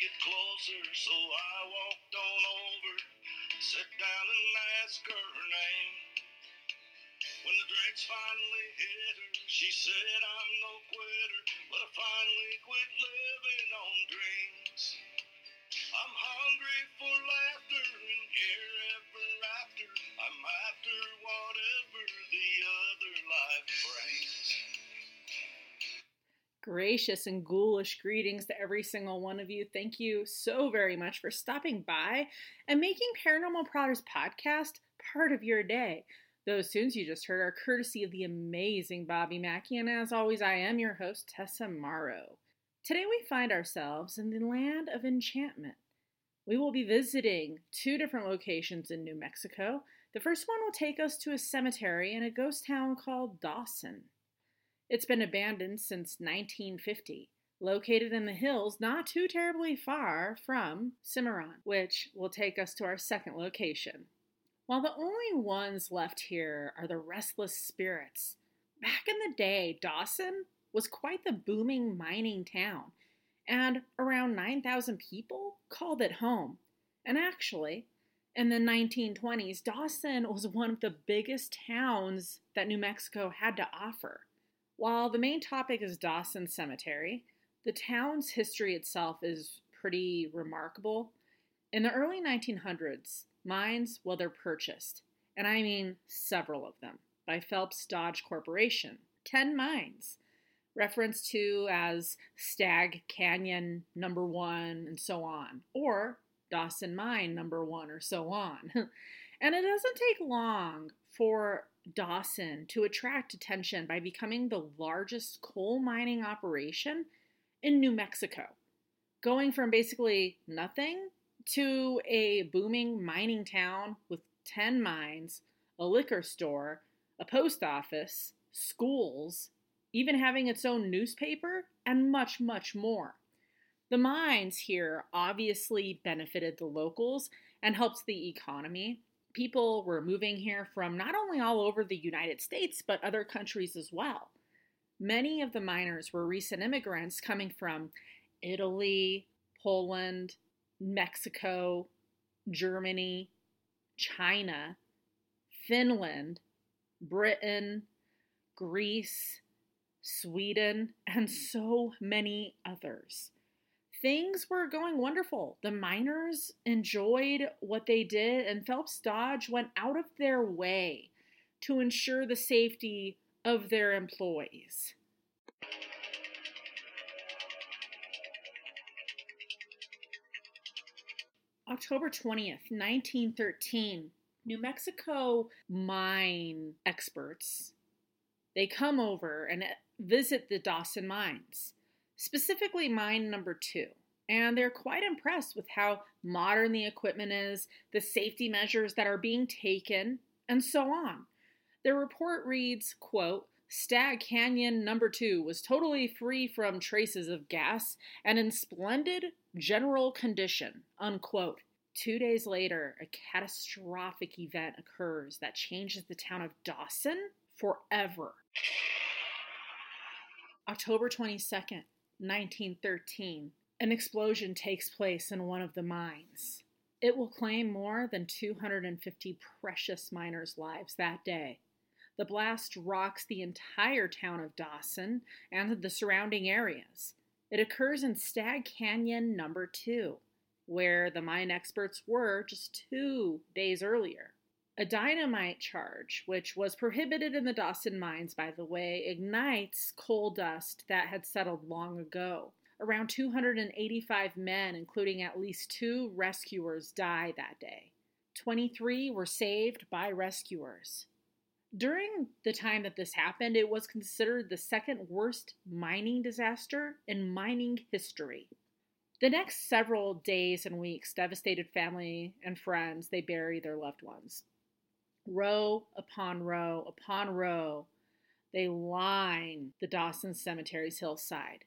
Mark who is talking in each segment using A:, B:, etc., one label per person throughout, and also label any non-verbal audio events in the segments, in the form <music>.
A: get closer, so I walked on over, sat down and asked her name. When the drinks finally hit her, she said, I'm no quitter, but I finally quit living on dreams. I'm hungry for laughter and here ever after. I'm after whatever the other life brings.
B: Gracious and ghoulish greetings to every single one of you. Thank you so very much for stopping by and making Paranormal Prodders podcast part of your day. Those tunes you just heard are courtesy of the amazing Bobby Mackey, and as always, I am your host, Tessa Morrow. Today we find ourselves in the land of enchantment. We will be visiting two different locations in New Mexico. The first one will take us to a cemetery in a ghost town called Dawson. It's been abandoned since 1950, located in the hills not too terribly far from Cimarron, which will take us to our second location. While the only ones left here are the restless spirits, back in the day, Dawson was quite the booming mining town, and around 9,000 people called it home. And actually, in the 1920s, Dawson was one of the biggest towns that New Mexico had to offer. While the main topic is Dawson Cemetery, the town's history itself is pretty remarkable. In the early 1900s, mines, well, they're purchased, and I mean several of them, by Phelps Dodge Corporation. 10 mines, referenced to as Stag Canyon number one, and so on, or Dawson Mine number one, or so on. <laughs> and it doesn't take long for Dawson to attract attention by becoming the largest coal mining operation in New Mexico, going from basically nothing to a booming mining town with 10 mines, a liquor store, a post office, schools, even having its own newspaper, and much, much more. The mines here obviously benefited the locals and helped the economy, people were moving here from not only all over the United States, but other countries as well. Many of the miners were recent immigrants coming from Italy, Poland, Mexico, Germany, China, Finland, Britain, Greece, Sweden, and so many others things were going wonderful. The miners enjoyed what they did, and Phelps Dodge went out of their way to ensure the safety of their employees. October 20th, 1913, New Mexico mine experts they come over and visit the Dawson mines specifically mine number two. And they're quite impressed with how modern the equipment is, the safety measures that are being taken, and so on. Their report reads, quote, Stag Canyon number 2 was totally free from traces of gas and in splendid general condition, unquote. 2 days later, a catastrophic event occurs that changes the town of Dawson forever. October 22nd, 1913, an explosion takes place in one of the mines. It will claim more than 250 precious miners' lives that day. The blast rocks the entire town of Dawson and the surrounding areas. It occurs in Stag Canyon number 2, where the mine experts were just two days earlier. A dynamite charge, which was prohibited in the Dawson mines, by the way, ignites coal dust that had settled long ago. Around 285 men, including at least two rescuers, die that day. 23 were saved by rescuers. During the time that this happened, it was considered the second worst mining disaster in mining history. The next several days and weeks devastated family and friends, they bury their loved ones row upon row upon row, they line the Dawson Cemetery's hillside.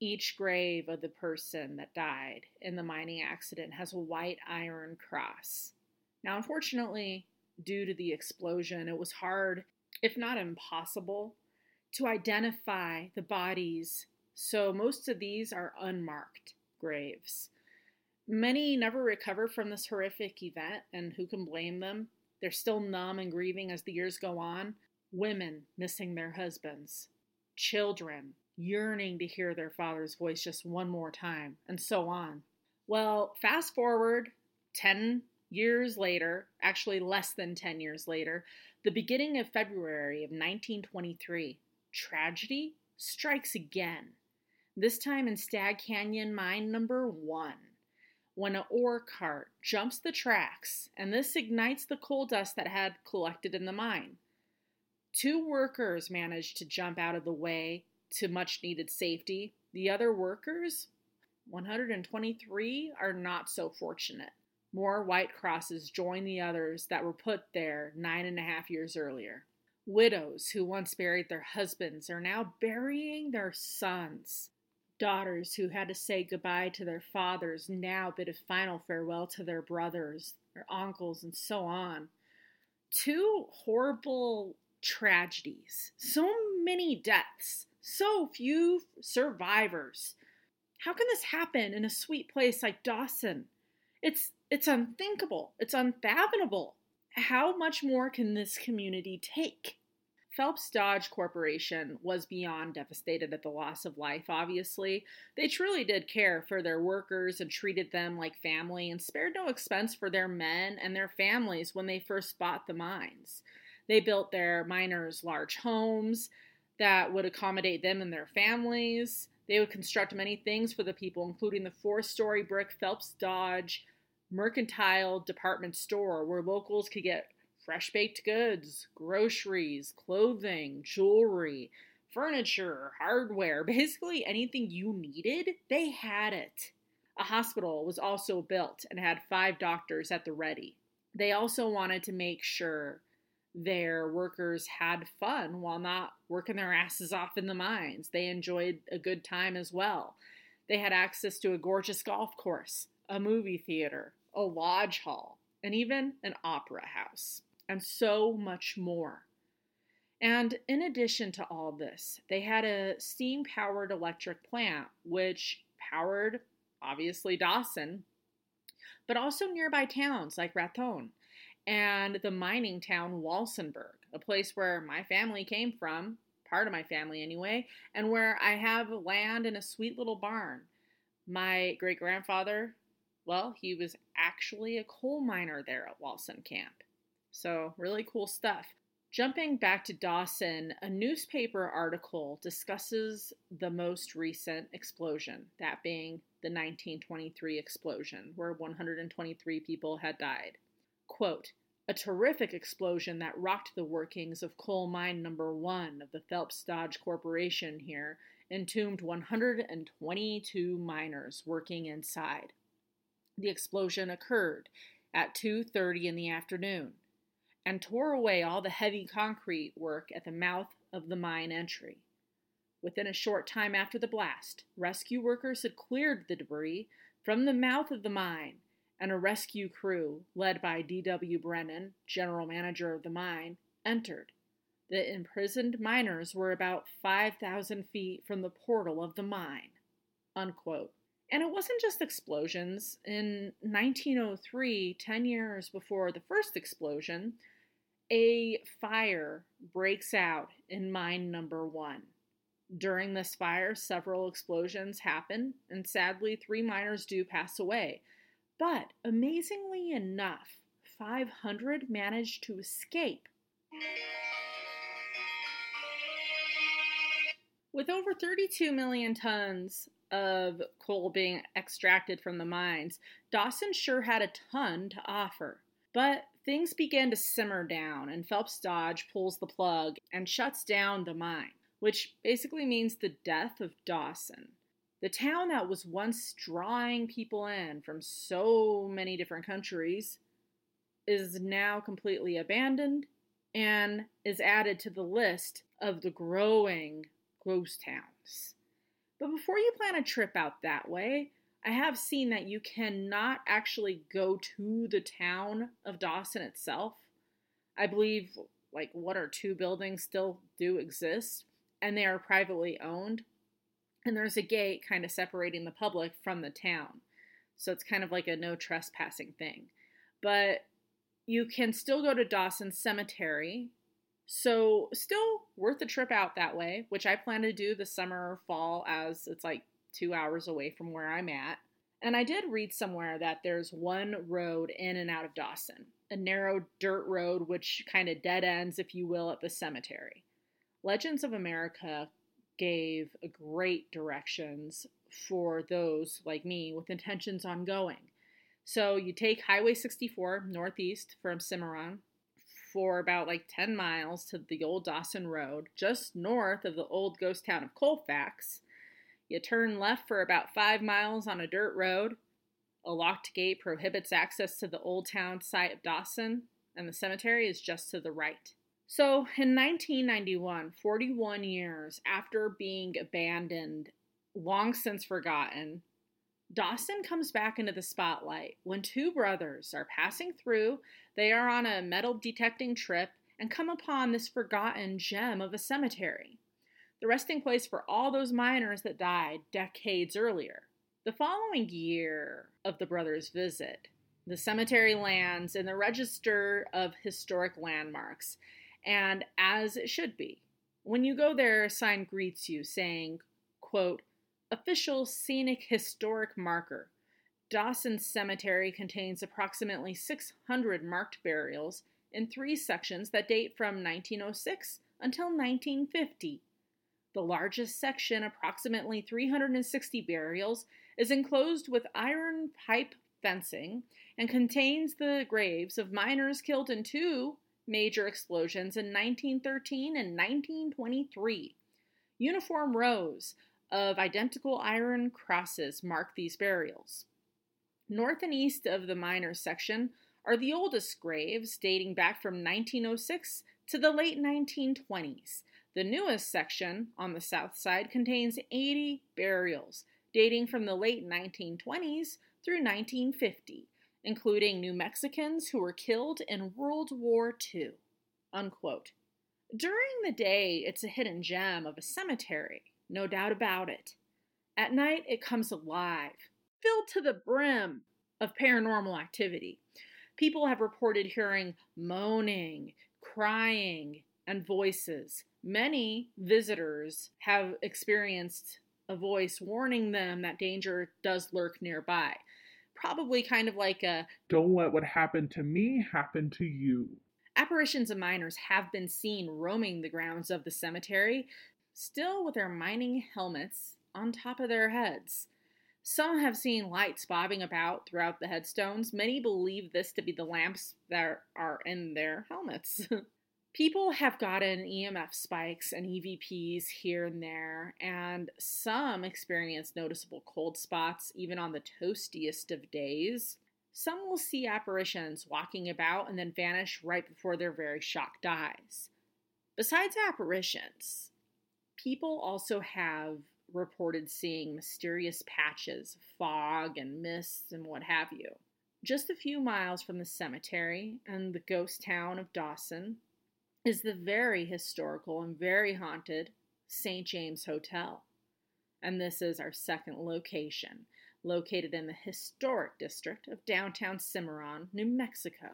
B: Each grave of the person that died in the mining accident has a white iron cross. Now, unfortunately, due to the explosion, it was hard, if not impossible, to identify the bodies, so most of these are unmarked graves. Many never recover from this horrific event, and who can blame them? They're still numb and grieving as the years go on. Women missing their husbands, children yearning to hear their father's voice just one more time, and so on. Well, fast forward 10 years later, actually less than 10 years later, the beginning of February of 1923, tragedy strikes again. This time in Stag Canyon mine number one, when an ore cart jumps the tracks, and this ignites the coal dust that had collected in the mine. Two workers managed to jump out of the way to much needed safety. The other workers, 123, are not so fortunate. More white crosses join the others that were put there nine and a half years earlier. Widows who once buried their husbands are now burying their sons. Daughters who had to say goodbye to their fathers now bid a final farewell to their brothers, their uncles, and so on. Two horrible tragedies. So many deaths. So few survivors. How can this happen in a sweet place like Dawson? It's it's unthinkable. It's unfathomable. How much more can this community take? Phelps Dodge Corporation was beyond devastated at the loss of life, obviously. They truly did care for their workers and treated them like family and spared no expense for their men and their families when they first bought the mines. They built their miners large homes that would accommodate them and their families. They would construct many things for the people, including the four story brick Phelps Dodge mercantile department store where locals could get fresh baked goods, groceries, clothing, jewelry, furniture, hardware, <laughs> basically anything you needed, they had it. A hospital was also built and had five doctors at the ready. They also wanted to make sure their workers had fun while not working their asses off in the mines. They enjoyed a good time as well. They had access to a gorgeous golf course, a movie theater, a lodge hall, and even an opera house, and so much more. And in addition to all this, they had a steam powered electric plant which powered, obviously, Dawson, but also nearby towns like Raton and the mining town Walsenburg, a place where my family came from, part of my family anyway, and where I have land and a sweet little barn. My great grandfather, well, he was actually a coal miner there at Walsen Camp. So, really cool stuff. Jumping back to Dawson, a newspaper article discusses the most recent explosion, that being the 1923 explosion, where 123 people had died. Quote, a terrific explosion that rocked the workings of coal mine number one of the Phelps Dodge Corporation here entombed 122 miners working inside. The explosion occurred at 2:30 in the afternoon and tore away all the heavy concrete work at the mouth of the mine entry. Within a short time after the blast, rescue workers had cleared the debris from the mouth of the mine and a rescue crew, led by D.W. Brennan, general manager of the mine, entered. The imprisoned miners were about 5,000 feet from the portal of the mine. Unquote. And it wasn't just explosions. In 1903, 10 years before the first explosion, a fire breaks out in mine number one. During this fire, several explosions happen, and sadly, three miners do pass away. But amazingly enough, 500 managed to escape. With over 32 million tons of coal being extracted from the mines, Dawson sure had a ton to offer. But things begin to simmer down, and Phelps Dodge pulls the plug and shuts down the mine, which basically means the death of Dawson. The town that was once drawing people in from so many different countries is now completely abandoned and is added to the list of the growing ghost towns. But before you plan a trip out that way, I have seen that you cannot actually go to the town of Dawson itself. I believe like one or two buildings still do exist and they are privately owned and there's a gate kind of separating the public from the town. So it's kind of like a no trespassing thing. But you can still go to Dawson Cemetery. So, still worth the trip out that way, which I plan to do this summer or fall as it's like two hours away from where I'm at. And I did read somewhere that there's one road in and out of Dawson, a narrow dirt road which kind of dead ends, if you will, at the cemetery. Legends of America gave great directions for those like me with intentions on going. So you take Highway 64 northeast from Cimarron for about like 10 miles to the old Dawson Road, just north of the old ghost town of Colfax. You turn left for about five miles on a dirt road. A locked gate prohibits access to the old town site of Dawson, and the cemetery is just to the right. So, in 1991, 41 years after being abandoned, long since forgotten, Dawson comes back into the spotlight when two brothers are passing through. They are on a metal detecting trip and come upon this forgotten gem of a cemetery the resting place for all those miners that died decades earlier. The following year of the brothers' visit, the cemetery lands in the Register of Historic Landmarks, and as it should be. When you go there, a sign greets you saying, quote, Official Scenic Historic Marker. Dawson Cemetery contains approximately 600 marked burials in three sections that date from 1906 until 1950 the largest section, approximately 360 burials, is enclosed with iron pipe fencing and contains the graves of miners killed in two major explosions in 1913 and 1923. Uniform rows of identical iron crosses mark these burials. North and east of the miners section are the oldest graves, dating back from 1906 to the late 1920s. The newest section on the south side contains 80 burials dating from the late 1920s through 1950, including New Mexicans who were killed in World War II. Unquote. During the day, it's a hidden gem of a cemetery, no doubt about it. At night, it comes alive, filled to the brim of paranormal activity. People have reported hearing moaning, crying, and voices. Many visitors have experienced a voice warning them that danger does lurk nearby. Probably kind of like a
C: don't let what happened to me happen to you.
B: Apparitions of miners have been seen roaming the grounds of the cemetery, still with their mining helmets on top of their heads. Some have seen lights bobbing about throughout the headstones. Many believe this to be the lamps that are in their helmets. <laughs> people have gotten EMF spikes and EVPs here and there, and some experience noticeable cold spots even on the toastiest of days. Some will see apparitions walking about and then vanish right before their very shocked eyes. Besides apparitions, people also have reported seeing mysterious patches, fog and mists and what have you. Just a few miles from the cemetery and the ghost town of Dawson, is the very historical and very haunted St. James Hotel. And this is our second location, located in the historic district of downtown Cimarron, New Mexico.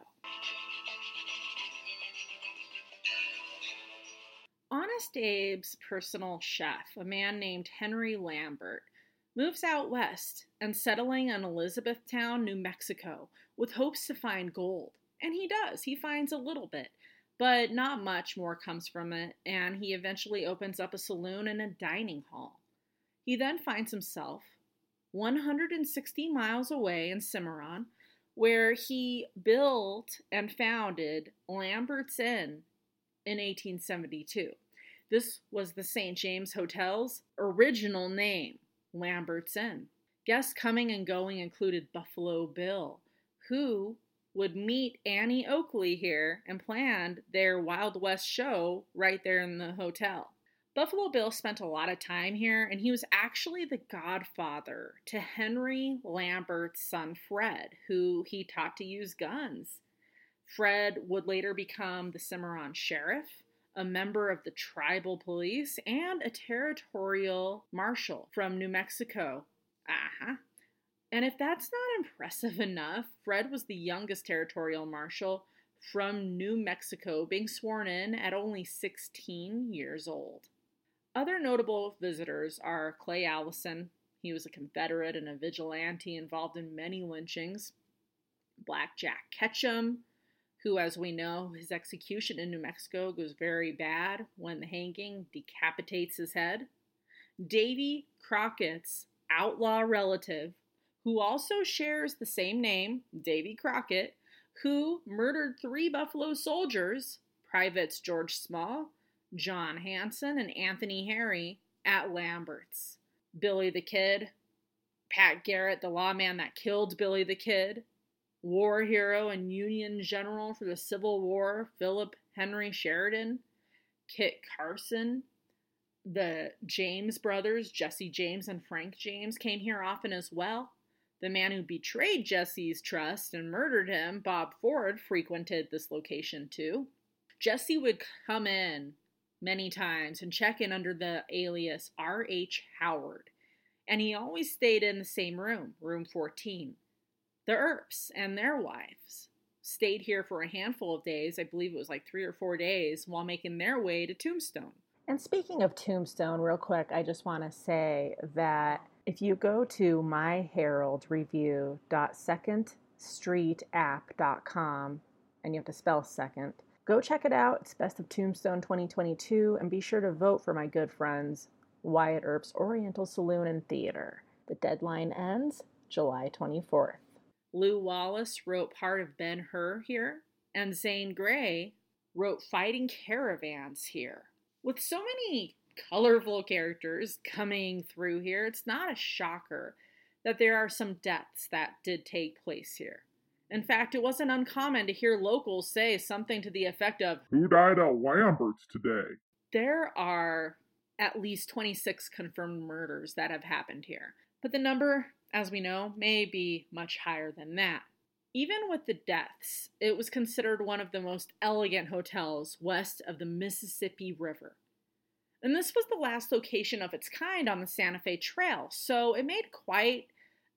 B: Honest Abe's personal chef, a man named Henry Lambert, moves out west and settling in Elizabethtown, New Mexico, with hopes to find gold. And he does. He finds a little bit but not much more comes from it, and he eventually opens up a saloon and a dining hall. He then finds himself 160 miles away in Cimarron, where he built and founded Lambert's Inn in 1872. This was the St. James Hotel's original name, Lambert's Inn. Guests coming and going included Buffalo Bill, who would meet Annie Oakley here and planned their Wild West show right there in the hotel. Buffalo Bill spent a lot of time here, and he was actually the godfather to Henry Lambert's son Fred, who he taught to use guns. Fred would later become the Cimarron sheriff, a member of the tribal police, and a territorial marshal from New Mexico. Uh huh. And if that's not impressive enough, Fred was the youngest territorial marshal from New Mexico, being sworn in at only 16 years old. Other notable visitors are Clay Allison. He was a Confederate and a vigilante involved in many lynchings. Black Jack Ketchum, who, as we know, his execution in New Mexico goes very bad when the hanging decapitates his head. Davy Crockett's outlaw relative, who also shares the same name, Davy Crockett, who murdered three Buffalo soldiers, Privates George Small, John Hanson, and Anthony Harry, at Lambert's. Billy the Kid, Pat Garrett, the lawman that killed Billy the Kid, war hero and Union general for the Civil War, Philip Henry Sheridan, Kit Carson, the James brothers, Jesse James and Frank James, came here often as well. The man who betrayed Jesse's trust and murdered him, Bob Ford, frequented this location too. Jesse would come in many times and check in under the alias R.H. Howard, and he always stayed in the same room, room 14. The Earps and their wives stayed here for a handful of days, I believe it was like three or four days, while making their way to Tombstone.
D: And speaking of Tombstone, real quick, I just want to say that if you go to myheraldreview.secondstreetapp.com, and you have to spell second, go check it out. It's Best of Tombstone 2022, and be sure to vote for my good friends, Wyatt Earp's Oriental Saloon and Theater. The deadline ends July 24th.
B: Lew Wallace wrote part of Ben Hur here, and Zane Grey wrote Fighting Caravans here. With so many colorful characters coming through here, it's not a shocker that there are some deaths that did take place here. In fact, it wasn't uncommon to hear locals say something to the effect of,
C: Who died at Lambert's today?
B: There are at least 26 confirmed murders that have happened here. But the number, as we know, may be much higher than that. Even with the deaths, it was considered one of the most elegant hotels west of the Mississippi River. And this was the last location of its kind on the Santa Fe Trail, so it made quite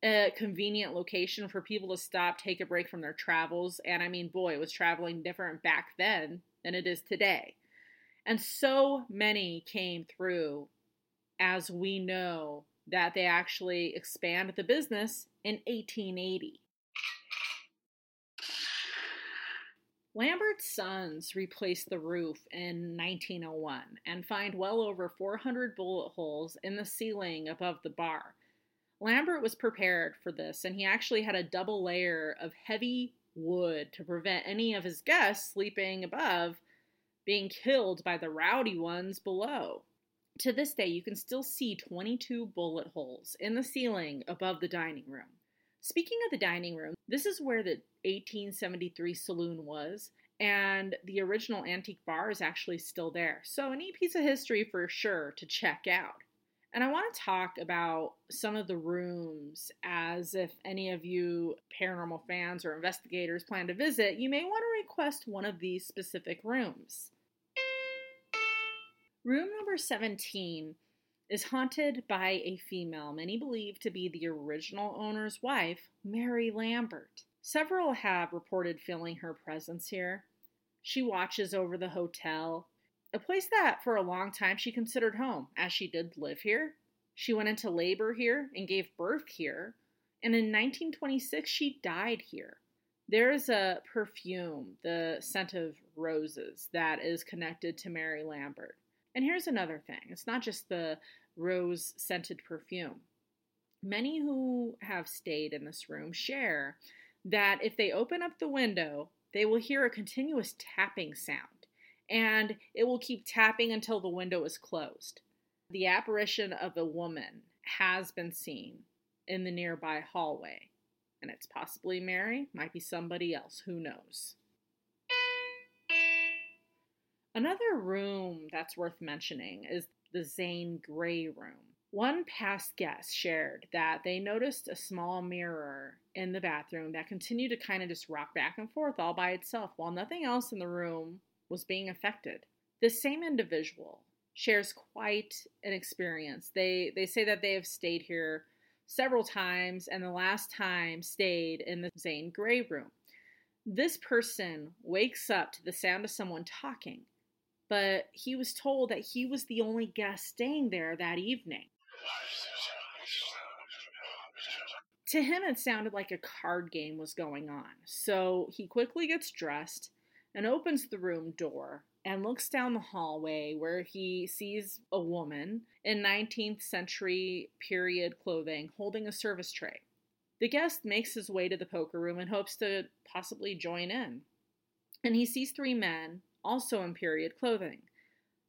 B: a convenient location for people to stop, take a break from their travels. And I mean, boy, it was traveling different back then than it is today. And so many came through, as we know, that they actually expanded the business in 1880. Lambert's sons replaced the roof in 1901 and find well over 400 bullet holes in the ceiling above the bar. Lambert was prepared for this, and he actually had a double layer of heavy wood to prevent any of his guests sleeping above being killed by the rowdy ones below. To this day, you can still see 22 bullet holes in the ceiling above the dining room. Speaking of the dining room, this is where the 1873 saloon was, and the original antique bar is actually still there. So, a neat piece of history for sure to check out. And I want to talk about some of the rooms as if any of you paranormal fans or investigators plan to visit, you may want to request one of these specific rooms. Room number 17 is haunted by a female many believe to be the original owner's wife, Mary Lambert. Several have reported feeling her presence here. She watches over the hotel, a place that for a long time she considered home, as she did live here. She went into labor here and gave birth here, and in 1926 she died here. There is a perfume, the scent of roses, that is connected to Mary Lambert. And here's another thing it's not just the rose scented perfume. Many who have stayed in this room share that if they open up the window, they will hear a continuous tapping sound, and it will keep tapping until the window is closed. The apparition of a woman has been seen in the nearby hallway, and it's possibly Mary, might be somebody else, who knows. Another room that's worth mentioning is the Zane Grey room. One past guest shared that they noticed a small mirror in the bathroom that continued to kind of just rock back and forth all by itself while nothing else in the room was being affected. This same individual shares quite an experience. They they say that they have stayed here several times, and the last time stayed in the Zane Grey room. This person wakes up to the sound of someone talking, but he was told that he was the only guest staying there that evening. To him, it sounded like a card game was going on, so he quickly gets dressed and opens the room door and looks down the hallway where he sees a woman in 19th century period clothing holding a service tray. The guest makes his way to the poker room and hopes to possibly join in. And he sees three men, also in period clothing.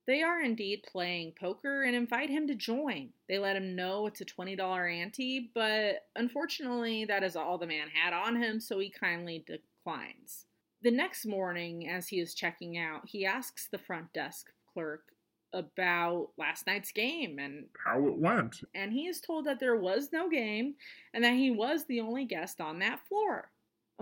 B: They are indeed playing poker and invite him to join. They let him know it's a $20 ante, but unfortunately, that is all the man had on him, so he kindly declines. The next morning, as he is checking out, he asks the front desk clerk about last night's game and
C: How it went.
B: and he is told that there was no game and that he was the only guest on that floor.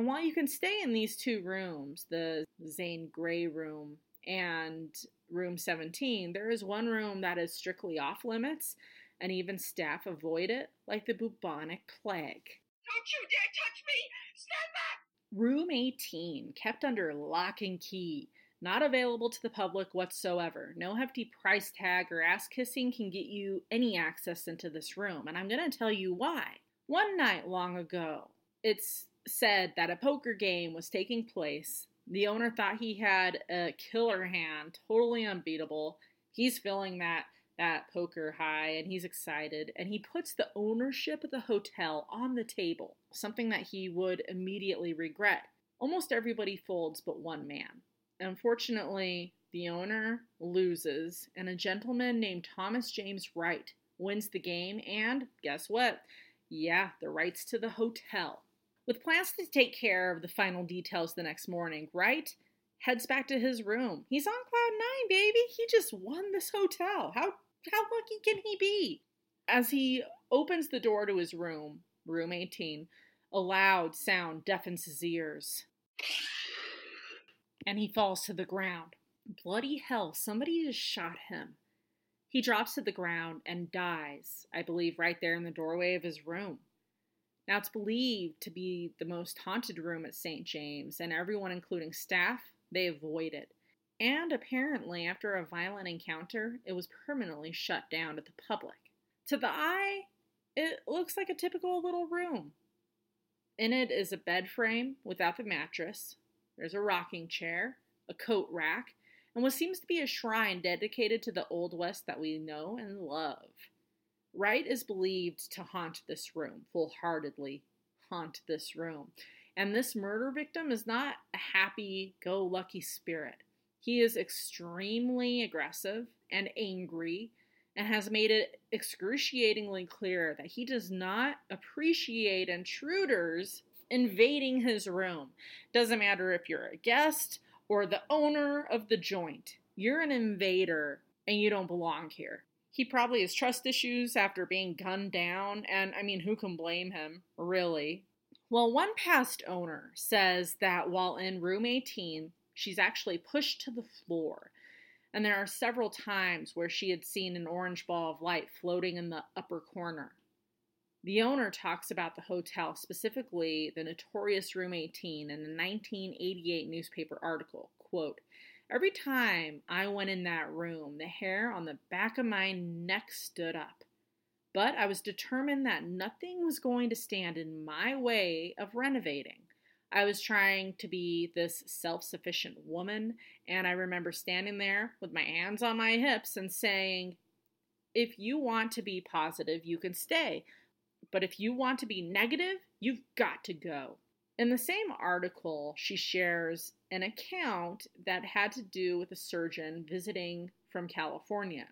B: And while you can stay in these two rooms, the Zane Grey room and room 17, there is one room that is strictly off limits and even staff avoid it like the bubonic plague.
A: Don't you dare touch me! Stand back!
B: Room 18, kept under lock and key, not available to the public whatsoever. No hefty price tag or ass kissing can get you any access into this room, and I'm going to tell you why. One night long ago, it's said that a poker game was taking place. The owner thought he had a killer hand, totally unbeatable. He's feeling that that poker high and he's excited and he puts the ownership of the hotel on the table, something that he would immediately regret. Almost everybody folds but one man. Unfortunately, the owner loses and a gentleman named Thomas James Wright wins the game and guess what? Yeah, the rights to the hotel. With plans to take care of the final details the next morning, Wright heads back to his room. He's on cloud nine, baby. He just won this hotel. How how lucky can he be? As he opens the door to his room, room 18, a loud sound deafens his ears. And he falls to the ground. Bloody hell, somebody just shot him. He drops to the ground and dies, I believe, right there in the doorway of his room. Now, it's believed to be the most haunted room at St. James, and everyone, including staff, they avoid it. And apparently, after a violent encounter, it was permanently shut down to the public. To the eye, it looks like a typical little room. In it is a bed frame without the mattress, there's a rocking chair, a coat rack, and what seems to be a shrine dedicated to the Old West that we know and love. Wright is believed to haunt this room, full heartedly haunt this room. And this murder victim is not a happy go lucky spirit. He is extremely aggressive and angry and has made it excruciatingly clear that he does not appreciate intruders invading his room. Doesn't matter if you're a guest or the owner of the joint, you're an invader and you don't belong here. He probably has trust issues after being gunned down, and I mean, who can blame him, really? Well, one past owner says that while in room 18, she's actually pushed to the floor. And there are several times where she had seen an orange ball of light floating in the upper corner. The owner talks about the hotel, specifically the notorious Room 18, in a 1988 newspaper article. Quote, Every time I went in that room, the hair on the back of my neck stood up. But I was determined that nothing was going to stand in my way of renovating. I was trying to be this self sufficient woman, and I remember standing there with my hands on my hips and saying, If you want to be positive, you can stay. But if you want to be negative, you've got to go. In the same article, she shares an account that had to do with a surgeon visiting from California.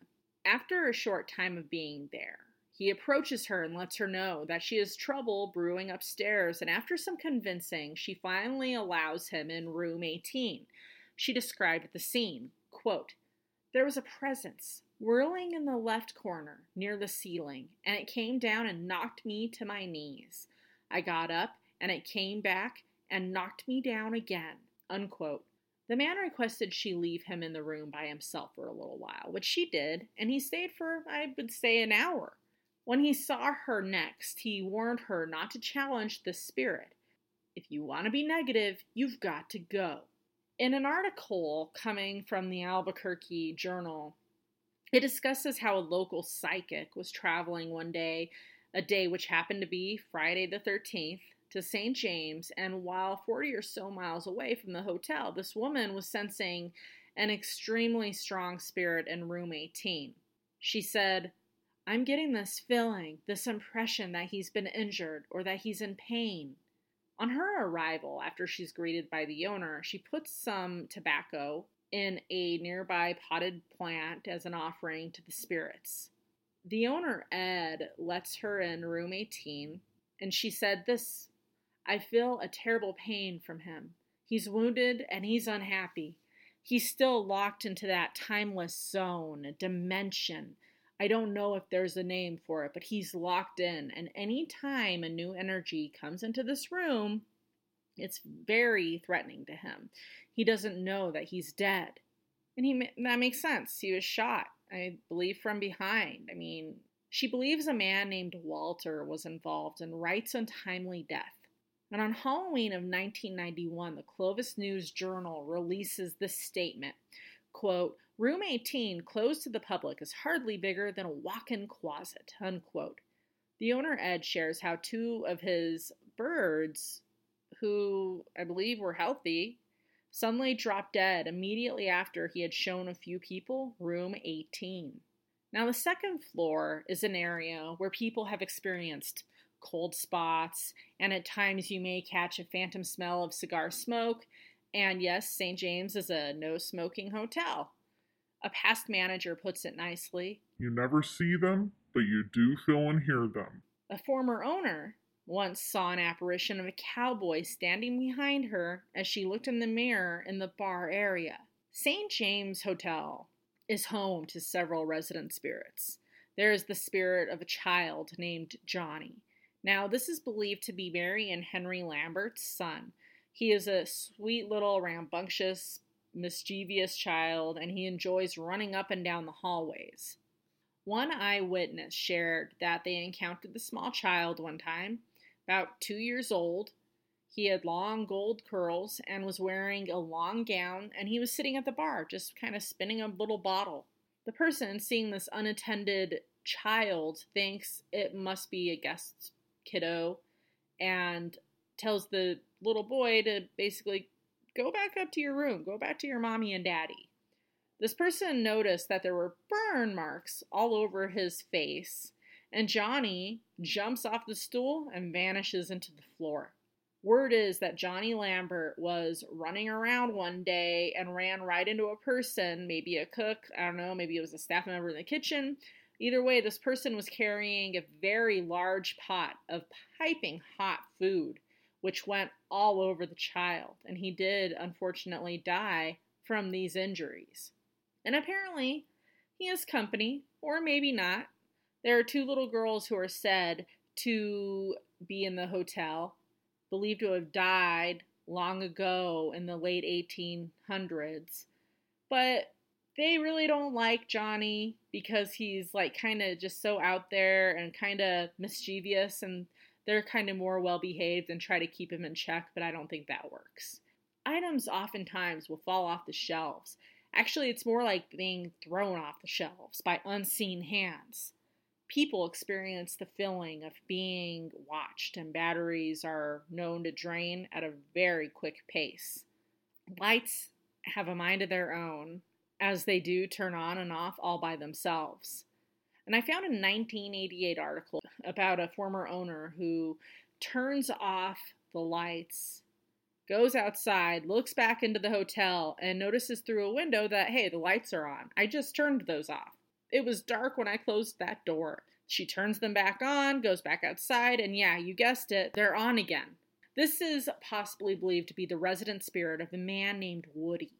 B: After a short time of being there, he approaches her and lets her know that she has trouble brewing upstairs, and after some convincing, she finally allows him in room 18. She described the scene. Quote, There was a presence whirling in the left corner near the ceiling, and it came down and knocked me to my knees. I got up, and it came back and knocked me down again. Unquote. The man requested she leave him in the room by himself for a little while, which she did, and he stayed for, I would say, an hour. When he saw her next, he warned her not to challenge the spirit. If you want to be negative, you've got to go. In an article coming from the Albuquerque Journal, it discusses how a local psychic was traveling one day, a day which happened to be Friday the 13th, to St. James, and while 40 or so miles away from the hotel, this woman was sensing an extremely strong spirit in room 18. She said, I'm getting this feeling, this impression that he's been injured or that he's in pain. On her arrival, after she's greeted by the owner, she puts some tobacco in a nearby potted plant as an offering to the spirits. The owner, Ed, lets her in room 18, and she said, This, I feel a terrible pain from him. He's wounded and he's unhappy. He's still locked into that timeless zone, dimension. I don't know if there's a name for it, but he's locked in. And any time a new energy comes into this room, it's very threatening to him. He doesn't know that he's dead. And he that makes sense. He was shot, I believe, from behind. I mean, she believes a man named Walter was involved in Wright's untimely death. And on Halloween of 1991, the Clovis News Journal releases this statement quote, Room 18, closed to the public, is hardly bigger than a walk in closet, unquote. The owner, Ed, shares how two of his birds, who I believe were healthy, suddenly dropped dead immediately after he had shown a few people room 18. Now, the second floor is an area where people have experienced cold spots, and at times you may catch a phantom smell of cigar smoke. And yes, St. James is a no smoking hotel. A past manager puts it nicely
C: You never see them, but you do feel and hear them.
B: A former owner once saw an apparition of a cowboy standing behind her as she looked in the mirror in the bar area. St. James Hotel is home to several resident spirits. There is the spirit of a child named Johnny. Now, this is believed to be Mary and Henry Lambert's son. He is a sweet little rambunctious, mischievous child, and he enjoys running up and down the hallways. One eyewitness shared that they encountered the small child one time about two years old. He had long gold curls and was wearing a long gown, and he was sitting at the bar, just kind of spinning a little bottle. The person seeing this unattended child thinks it must be a guest kiddo and tells the little boy to basically go back up to your room, go back to your mommy and daddy. This person noticed that there were burn marks all over his face and Johnny jumps off the stool and vanishes into the floor. Word is that Johnny Lambert was running around one day and ran right into a person, maybe a cook, I don't know, maybe it was a staff member in the kitchen. Either way, this person was carrying a very large pot of piping hot food, which went all over the child, and he did unfortunately die from these injuries. And apparently, he has company, or maybe not, there are two little girls who are said to be in the hotel, believed to have died long ago in the late 1800s. But they really don't like Johnny because he's like kind of just so out there and kind of mischievous and they're kind of more well behaved and try to keep him in check, but I don't think that works. Items oftentimes will fall off the shelves. Actually, it's more like being thrown off the shelves by unseen hands people experience the feeling of being watched, and batteries are known to drain at a very quick pace. Lights have a mind of their own, as they do turn on and off all by themselves. And I found a 1988 article about a former owner who turns off the lights, goes outside, looks back into the hotel, and notices through a window that, hey, the lights are on. I just turned those off. It was dark when I closed that door. She turns them back on, goes back outside, and yeah, you guessed it, they're on again. This is possibly believed to be the resident spirit of a man named Woody,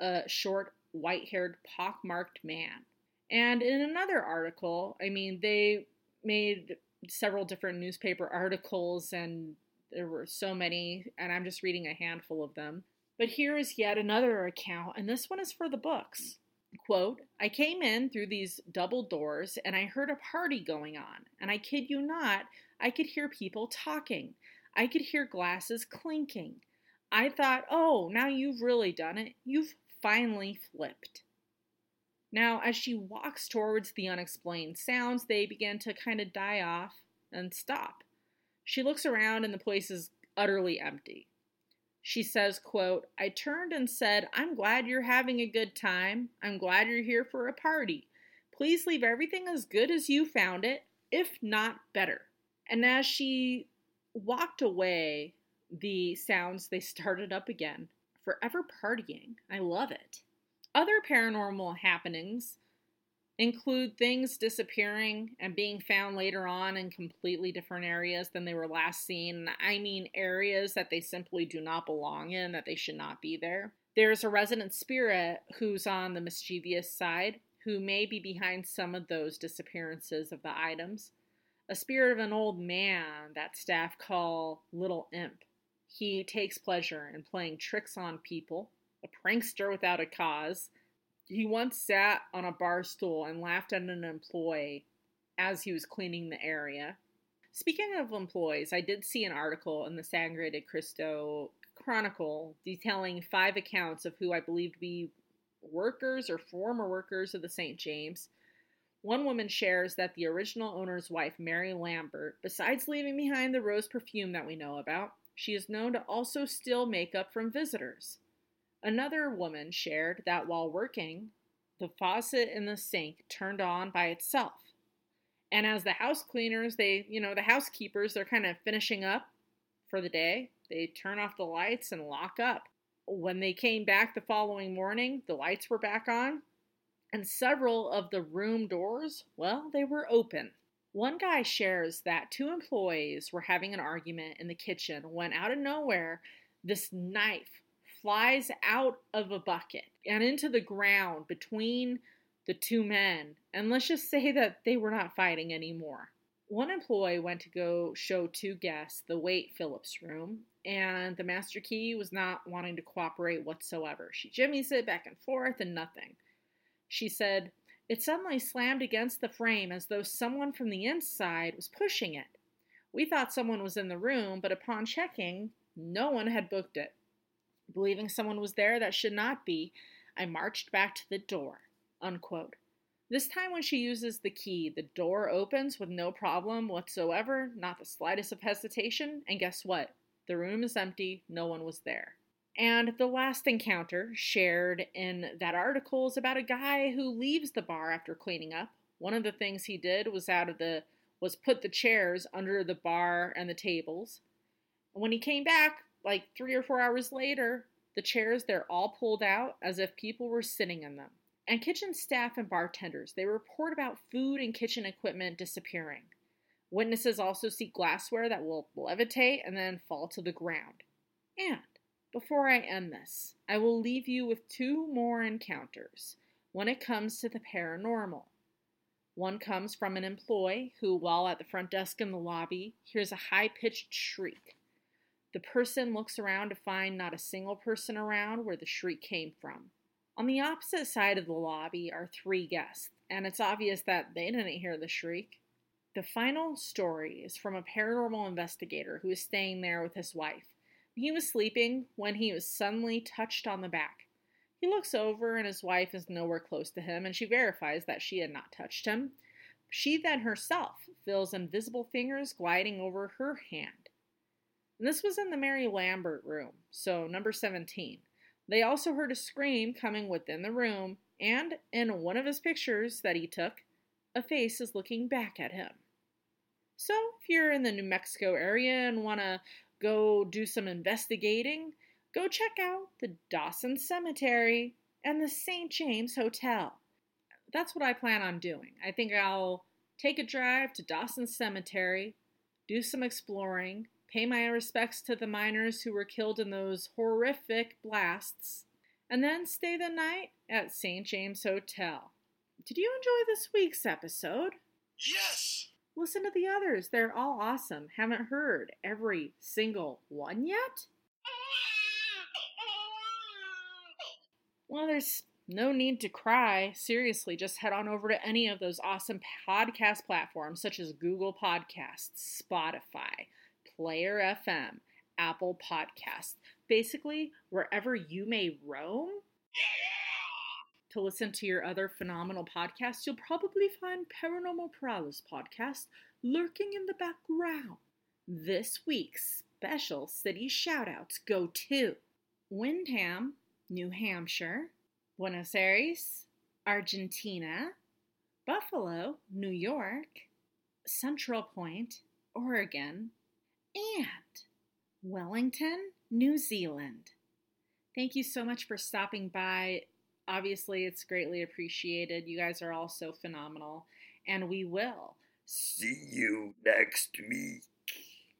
B: a short, white haired, pock-marked man. And in another article, I mean, they made several different newspaper articles, and there were so many, and I'm just reading a handful of them. But here is yet another account, and this one is for the books. Quote, I came in through these double doors and I heard a party going on. And I kid you not, I could hear people talking. I could hear glasses clinking. I thought, oh, now you've really done it. You've finally flipped. Now, as she walks towards the unexplained sounds, they begin to kind of die off and stop. She looks around and the place is utterly empty. She says, quote, I turned and said, I'm glad you're having a good time. I'm glad you're here for a party. Please leave everything as good as you found it, if not better. And as she walked away, the sounds they <laughs> started up again. Forever partying. I love it. Other paranormal happenings include things disappearing and being found later on in completely different areas than they were last seen. I mean, areas that they simply do not belong in, that they should not be there. There's a resident spirit who's on the mischievous side, who may be behind some of those disappearances of the items. A spirit of an old man that staff call Little Imp. He takes pleasure in playing tricks on people, a prankster without a cause he once sat on a bar stool and laughed at an employee as he was cleaning the area. Speaking of employees, I did see an article in the Sangre de Cristo Chronicle detailing five accounts of who I believe to be workers or former workers of the St. James. One woman shares that the original owner's wife, Mary Lambert, besides leaving behind the rose perfume that we know about, she is known to also steal makeup from visitors. Another woman shared that while working, the faucet in the sink turned on by itself. And as the house cleaners, they, you know, the housekeepers, they're kind of finishing up for the day, they turn off the lights and lock up. When they came back the following morning, the lights were back on, and several of the room doors, well, they were open. One guy shares that two employees were having an argument in the kitchen when out of nowhere, this knife flies out of a bucket and into the ground between the two men. And let's just say that they were not fighting anymore. One employee went to go show two guests the Waite Phillips room, and the master key was not wanting to cooperate whatsoever. She jimmies it back and forth and nothing. She said, It suddenly slammed against the frame as though someone from the inside was pushing it. We thought someone was in the room, but upon checking, no one had booked it. Believing someone was there that should not be, I marched back to the door. Unquote. This time, when she uses the key, the door opens with no problem whatsoever, not the slightest of hesitation, and guess what? The room is empty, no one was there. And the last encounter shared in that article is about a guy who leaves the bar after cleaning up. One of the things he did was out of the was put the chairs under the bar and the tables. And when he came back, like three or four hours later, the chairs, they're all pulled out as if people were sitting in them. And kitchen staff and bartenders, they report about food and kitchen equipment disappearing. Witnesses also see glassware that will levitate and then fall to the ground. And before I end this, I will leave you with two more encounters when it comes to the paranormal. One comes from an employee who, while at the front desk in the lobby, hears a high pitched shriek. The person looks around to find not a single person around where the shriek came from. On the opposite side of the lobby are three guests, and it's obvious that they didn't hear the shriek. The final story is from a paranormal investigator who is staying there with his wife. He was sleeping when he was suddenly touched on the back. He looks over, and his wife is nowhere close to him, and she verifies that she had not touched him. She then herself feels invisible fingers gliding over her hand. And this was in the Mary Lambert room, so number 17. They also heard a scream coming within the room, and in one of his pictures that he took, a face is looking back at him. So, if you're in the New Mexico area and want to go do some investigating, go check out the Dawson Cemetery and the St. James Hotel. That's what I plan on doing. I think I'll take a drive to Dawson Cemetery, do some exploring, pay my respects to the miners who were killed in those horrific blasts, and then stay the night at St. James Hotel. Did you enjoy this week's episode?
A: Yes!
B: Listen to the others, they're all awesome. Haven't heard every single one yet? Well, there's no need to cry. Seriously, just head on over to any of those awesome podcast platforms such as Google Podcasts, Spotify, Player FM, Apple Podcasts. Basically, wherever you may roam to listen to your other phenomenal podcasts, you'll probably find Paranormal Paralysis podcast lurking in the background. This week's special city shoutouts go to Windham, New Hampshire, Buenos Aires, Argentina, Buffalo, New York, Central Point, Oregon, and Wellington, New Zealand. Thank you so much for stopping by. Obviously, it's greatly appreciated. You guys are all so phenomenal, and we will
E: See you next week.